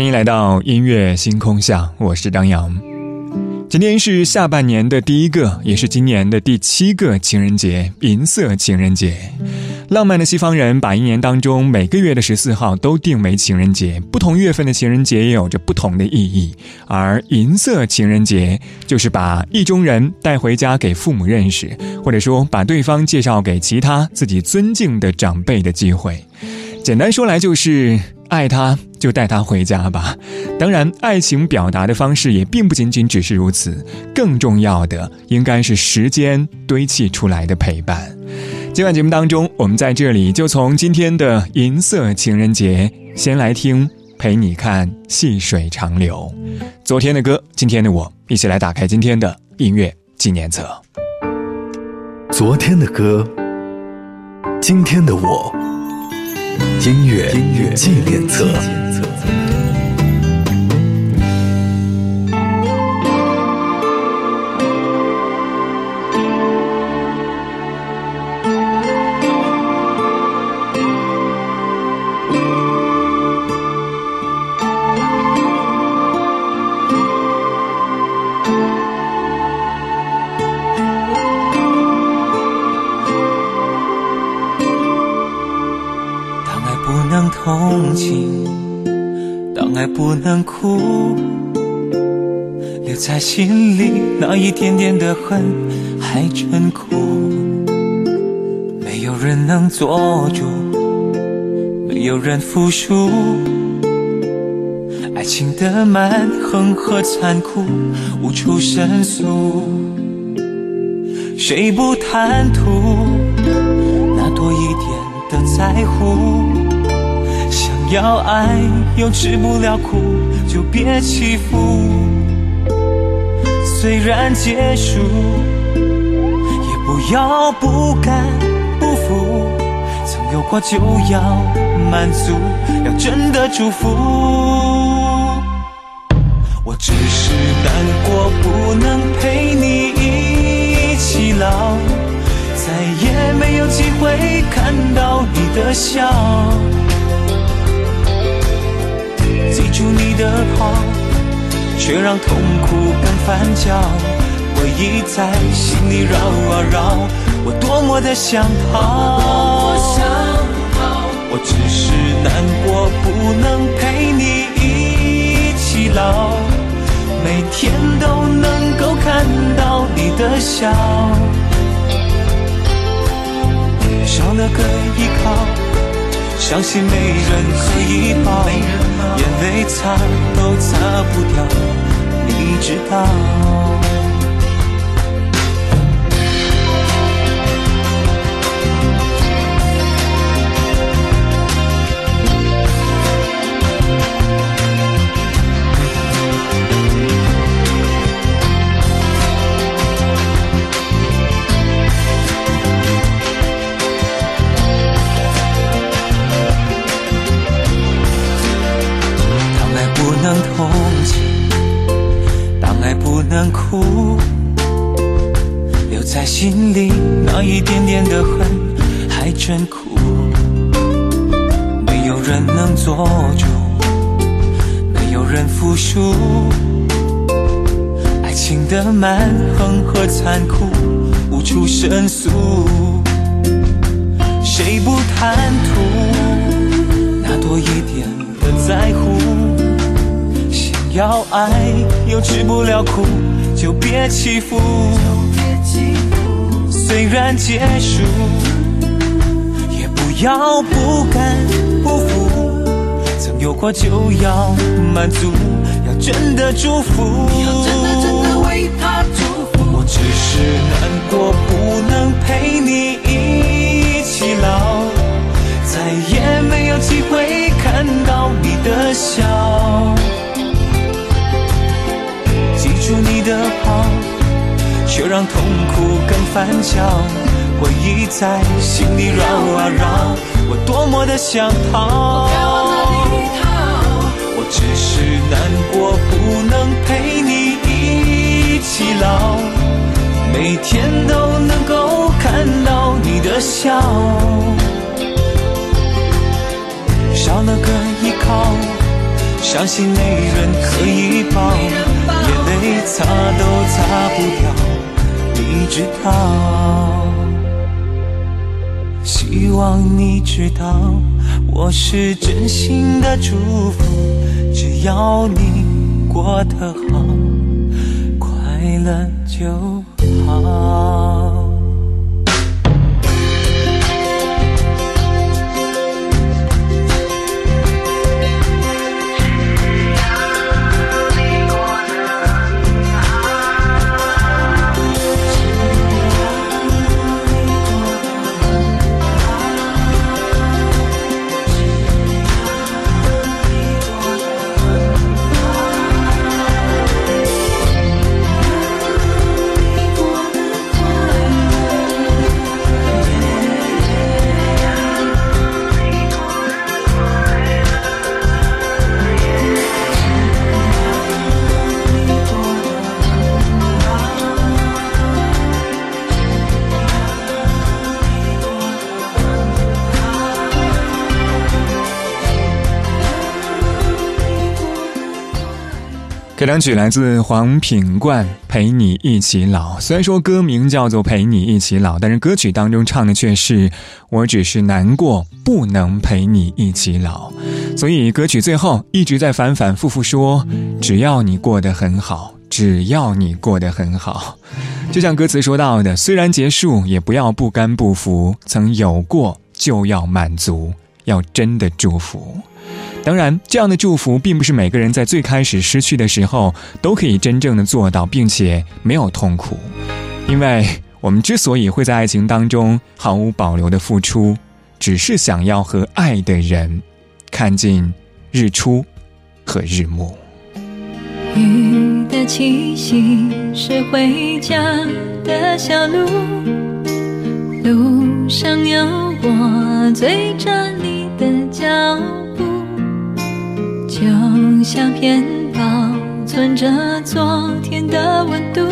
欢迎来到音乐星空下，我是张扬。今天是下半年的第一个，也是今年的第七个情人节——银色情人节。浪漫的西方人把一年当中每个月的十四号都定为情人节，不同月份的情人节也有着不同的意义。而银色情人节就是把意中人带回家给父母认识，或者说把对方介绍给其他自己尊敬的长辈的机会。简单说来就是。爱他就带他回家吧。当然，爱情表达的方式也并不仅仅只是如此，更重要的应该是时间堆砌出来的陪伴。今晚节目当中，我们在这里就从今天的银色情人节先来听，陪你看细水长流。昨天的歌，今天的我，一起来打开今天的音乐纪念册。昨天的歌，今天的我。音乐纪念册。当爱不能哭，留在心里那一点点的恨还真苦。没有人能做主，没有人服输，爱情的蛮横和残酷无处申诉。谁不贪图那多一点的在乎？要爱又吃不了苦，就别欺负。虽然结束，也不要不甘不服。曾有过就要满足，要真的祝福。我只是难过，不能陪你一起老，再也没有机会看到你的笑。记住你的好，却让痛苦更翻搅。回忆在心里绕啊绕，我多么的想逃。我只是难过，不能陪你一起老，每天都能够看到你的笑，少了个依靠。相信没人可以抱，眼泪擦都擦不掉，你知道。难哭，留在心里那一点点的恨还真苦。没有人能做主，没有人服输。爱情的蛮横和残酷无处申诉。谁不贪图那多一点的在乎？要爱又吃不了苦。就别欺负，虽然结束，也不要不甘不服。曾有过就要满足，要真的祝福。我只是难过，不能陪你一起老，再也没有机会看到你的。笑。让痛苦更翻搅。回忆在心里绕啊绕，我多么的想逃。我只是难过，不能陪你一起老，每天都能够看到你的笑，少了个依靠，伤心没人可以抱，眼泪擦都擦不掉，你知道。希望你知道，我是真心的祝福，只要你过得好，快乐就好。这两曲来自黄品冠，《陪你一起老》。虽然说歌名叫做《陪你一起老》，但是歌曲当中唱的却是“我只是难过，不能陪你一起老”。所以歌曲最后一直在反反复复说：“只要你过得很好，只要你过得很好。”就像歌词说到的：“虽然结束，也不要不甘不服，曾有过就要满足，要真的祝福。”当然，这样的祝福并不是每个人在最开始失去的时候都可以真正的做到，并且没有痛苦。因为我们之所以会在爱情当中毫无保留的付出，只是想要和爱的人看尽日出和日暮。雨的气息是回家的小路，路上有我追着你的脚步。就像片保存着昨天的温度，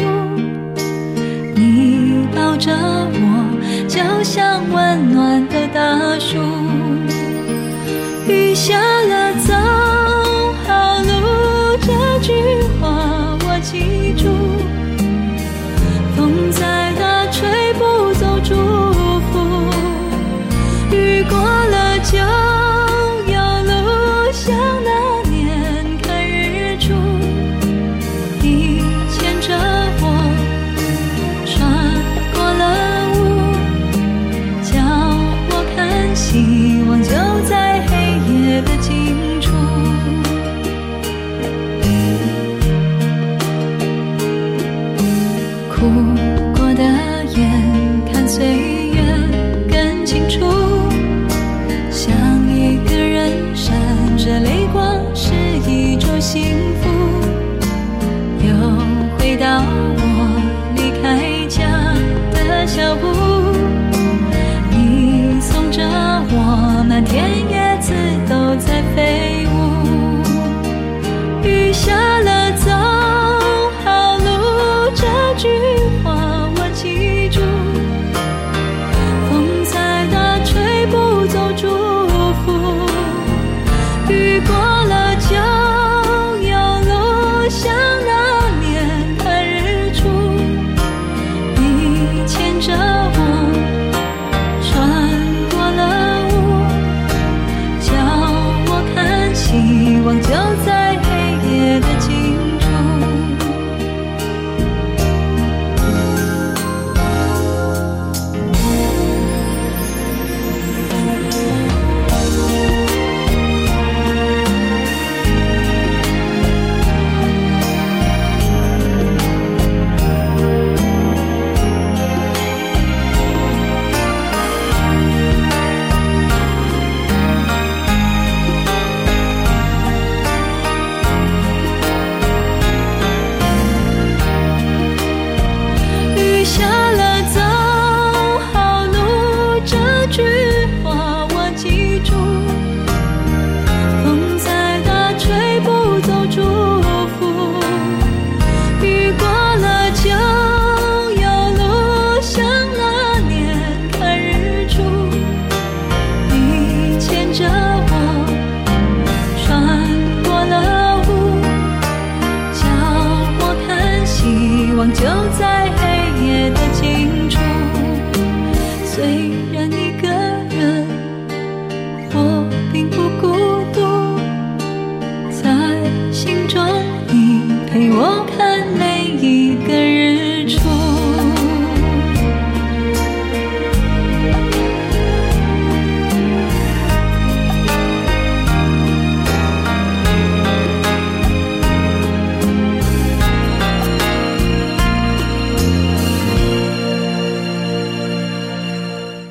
你抱着我，就像温暖的大树。雨下了，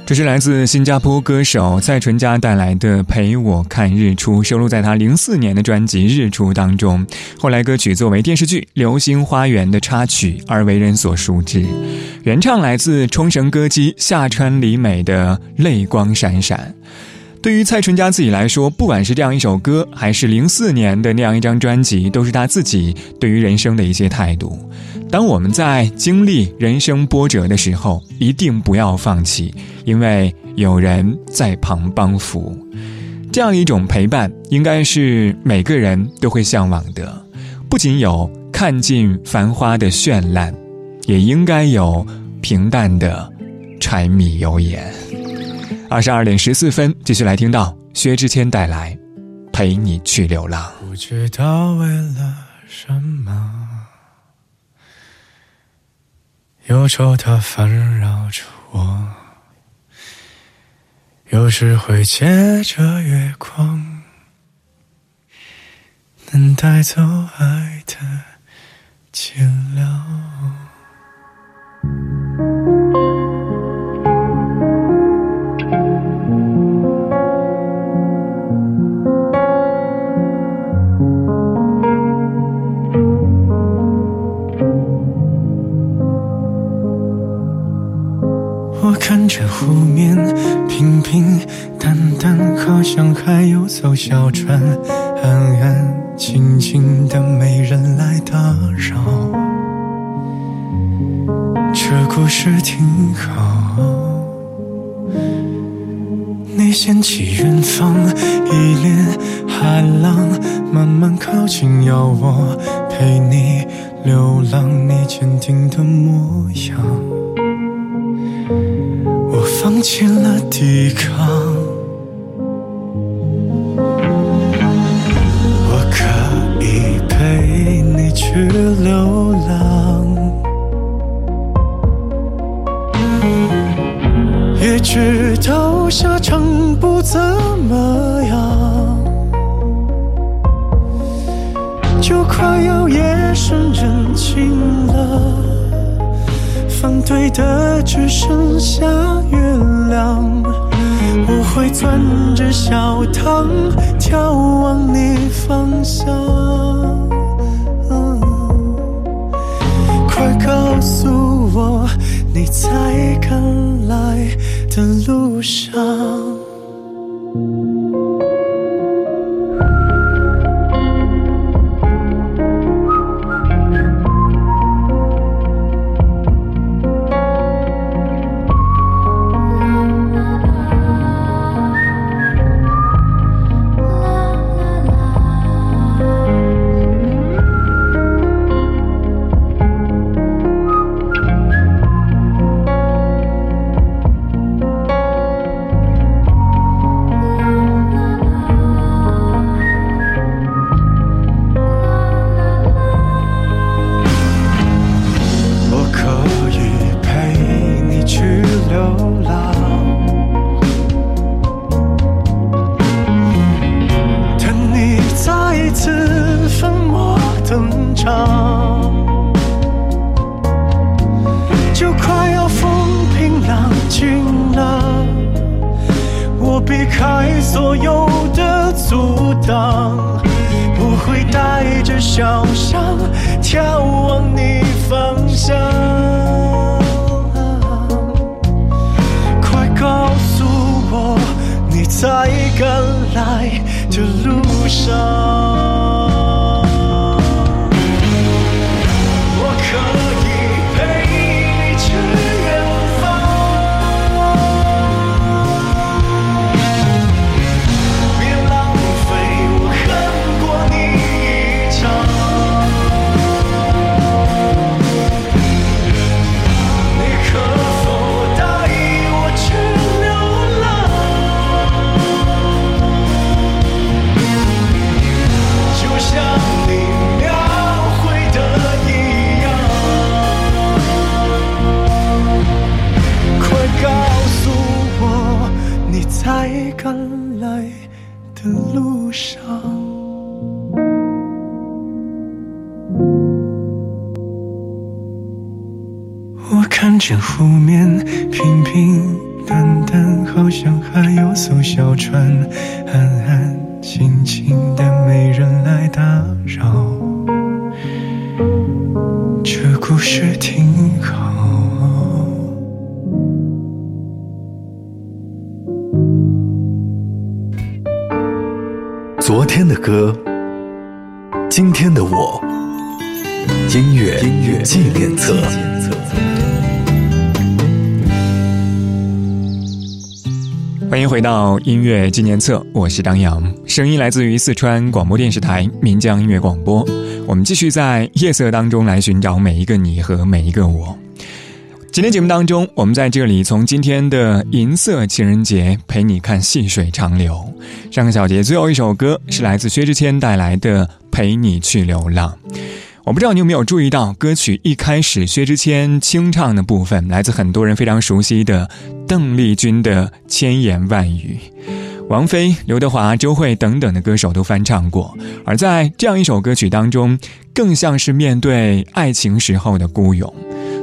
这是来自新加坡歌手蔡淳佳带来的《陪我看日出》，收录在他零四年的专辑《日出》当中。后来歌曲作为电视剧《流星花园》的插曲而为人所熟知。原唱来自冲绳歌姬夏川里美的《泪光闪闪》。对于蔡淳佳自己来说，不管是这样一首歌，还是零四年的那样一张专辑，都是他自己对于人生的一些态度。当我们在经历人生波折的时候，一定不要放弃，因为有人在旁帮扶。这样一种陪伴，应该是每个人都会向往的。不仅有看尽繁花的绚烂，也应该有平淡的柴米油盐。二十二点十四分，继续来听到薛之谦带来《陪你去流浪》。不知道为了什么，忧愁它烦扰着我，有时会借着月光，能带走爱的寂寥。平淡淡，好像还有艘小船，安安静静的，没人来打扰。这故事挺好。你掀起远方一帘海浪，慢慢靠近，要我陪你流浪，你坚定的模样。放弃了抵抗，我可以陪你去流浪，也知道下场不怎么样，就快要夜深人静了。反对的只剩下月亮，亮我会攥着小糖，眺望你方向。快告诉我，你在赶来的路上。上眺望你方向。快告诉我你在赶来的路上。在赶来的路上。我看见湖面平平淡淡，好像还有艘小船，安安静静的，没人来打扰。这故事挺好。昨天的歌，今天的我，音乐音乐纪念册。欢迎回到音乐纪念册，我是张扬，声音来自于四川广播电视台岷江音乐广播。我们继续在夜色当中来寻找每一个你和每一个我。今天节目当中，我们在这里从今天的银色情人节陪你看细水长流。上个小节最后一首歌是来自薛之谦带来的《陪你去流浪》。我不知道你有没有注意到，歌曲一开始薛之谦清唱的部分，来自很多人非常熟悉的邓丽君的千言万语，王菲、刘德华、周蕙等等的歌手都翻唱过。而在这样一首歌曲当中，更像是面对爱情时候的孤勇。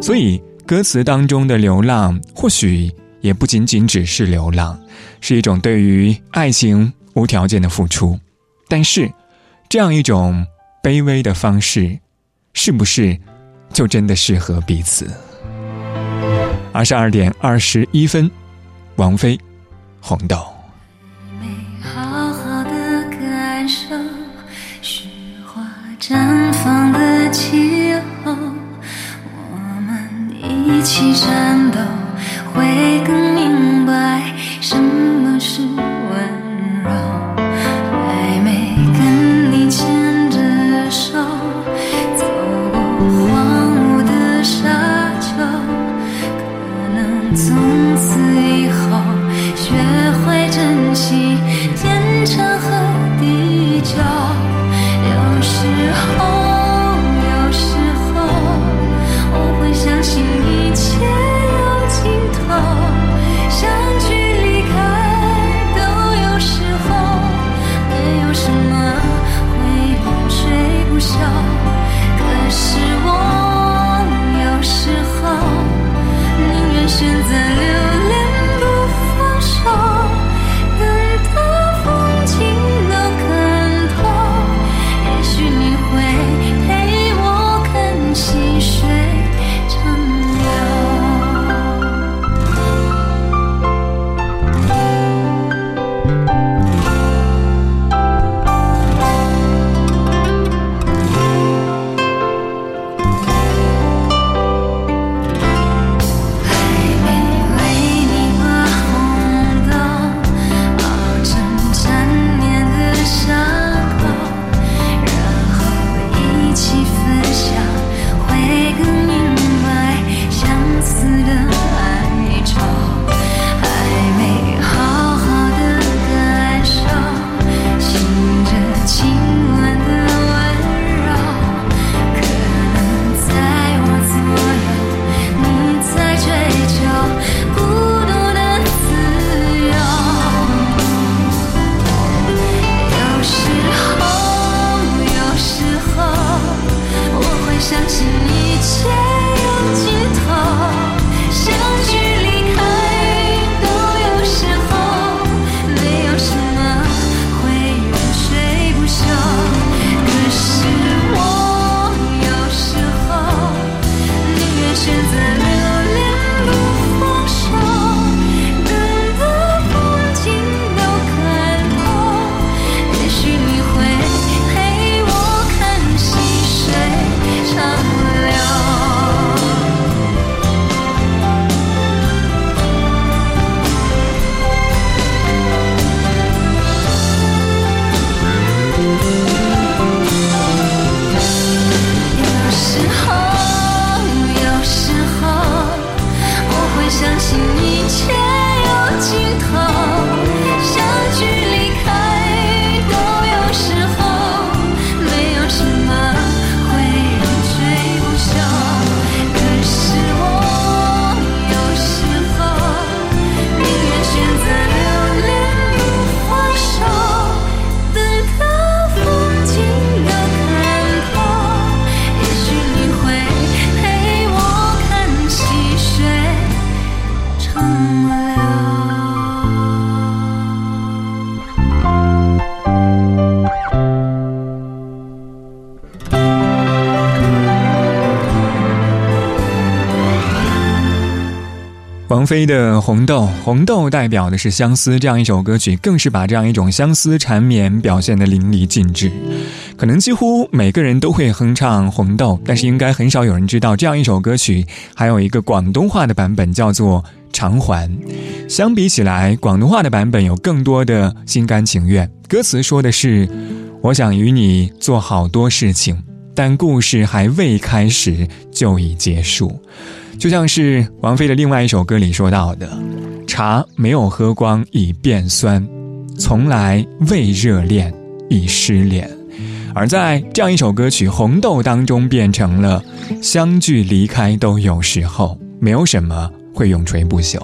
所以，歌词当中的流浪，或许也不仅仅只是流浪，是一种对于爱情无条件的付出。但是，这样一种卑微的方式。是不是就真的适合彼此？二十二点二十一分，王菲，《红豆》。没好好的感受雪花绽放西山王菲的《红豆》，红豆代表的是相思，这样一首歌曲更是把这样一种相思缠绵表现得淋漓尽致。可能几乎每个人都会哼唱《红豆》，但是应该很少有人知道，这样一首歌曲还有一个广东话的版本，叫做《偿还》。相比起来，广东话的版本有更多的心甘情愿。歌词说的是：“我想与你做好多事情，但故事还未开始就已结束。”就像是王菲的另外一首歌里说到的：“茶没有喝光已变酸，从来未热恋已失恋。”而在这样一首歌曲《红豆》当中，变成了“相聚离开都有时候，没有什么会永垂不朽。”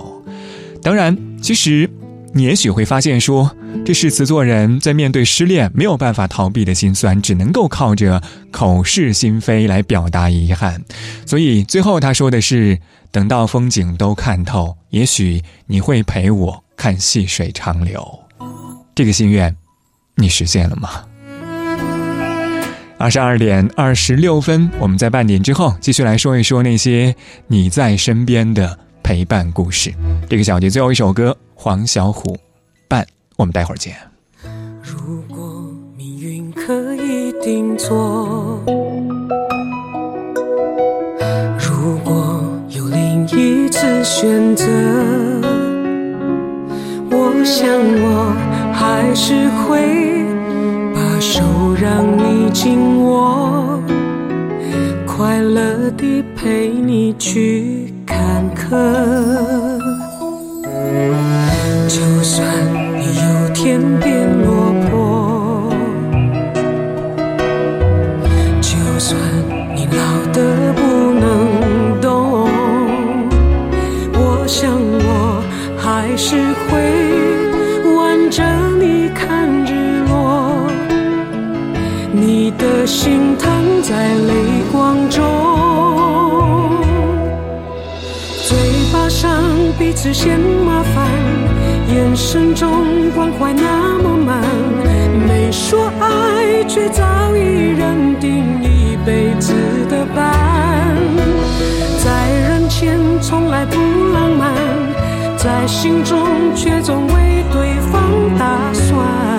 当然，其实你也许会发现，说这是词作人在面对失恋没有办法逃避的心酸，只能够靠着口是心非来表达遗憾。所以最后他说的是：“等到风景都看透，也许你会陪我看细水长流。”这个心愿，你实现了吗？二十二点二十六分，我们在半点之后继续来说一说那些你在身边的陪伴故事。这个小节最后一首歌，黄小琥，伴。我们待会儿见。如果命运可以定做，如果有另一次选择，我想我还是会把。手让你紧握，快乐地陪你去坎坷。就算你有天变落魄，就算你老得不能动，我想我还是会挽着你看日落。你的心躺在泪光中，彼此嫌麻烦，眼神中关怀那么满，没说爱却早已认定一辈子的伴，在人前从来不浪漫，在心中却总为对方打算。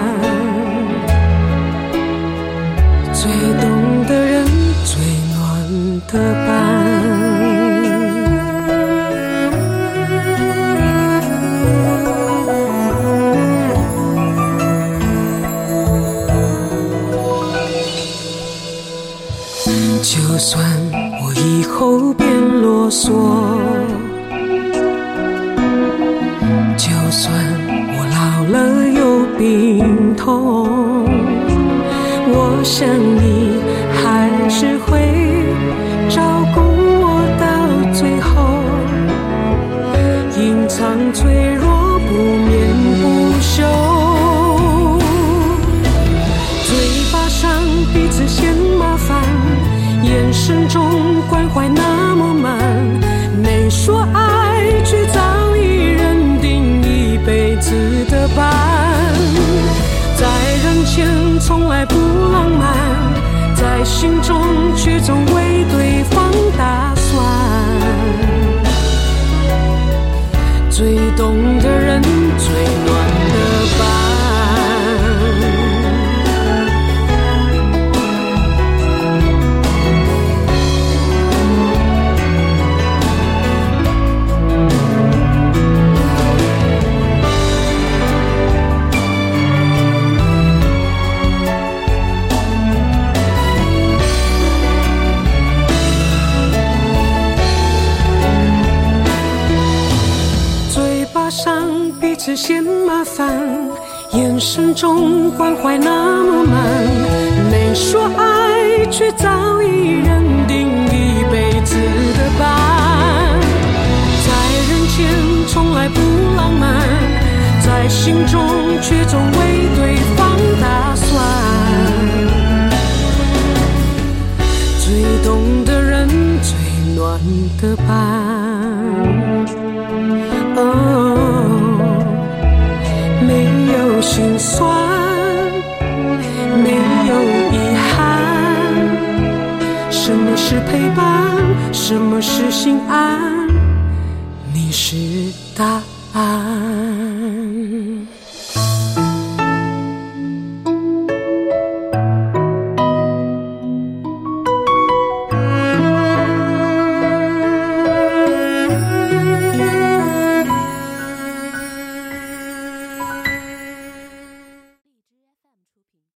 就算我以后变啰嗦，就算我老了有病痛。我想你还是会眼神中关怀那么慢，没说爱却早已认定一辈子的伴，在人前从来不。浪漫，在心中却总心中却总为对方打算。最懂的人，最暖的伴。哦，没有心酸，没有遗憾。什么是陪伴？什么是心安？你是。答案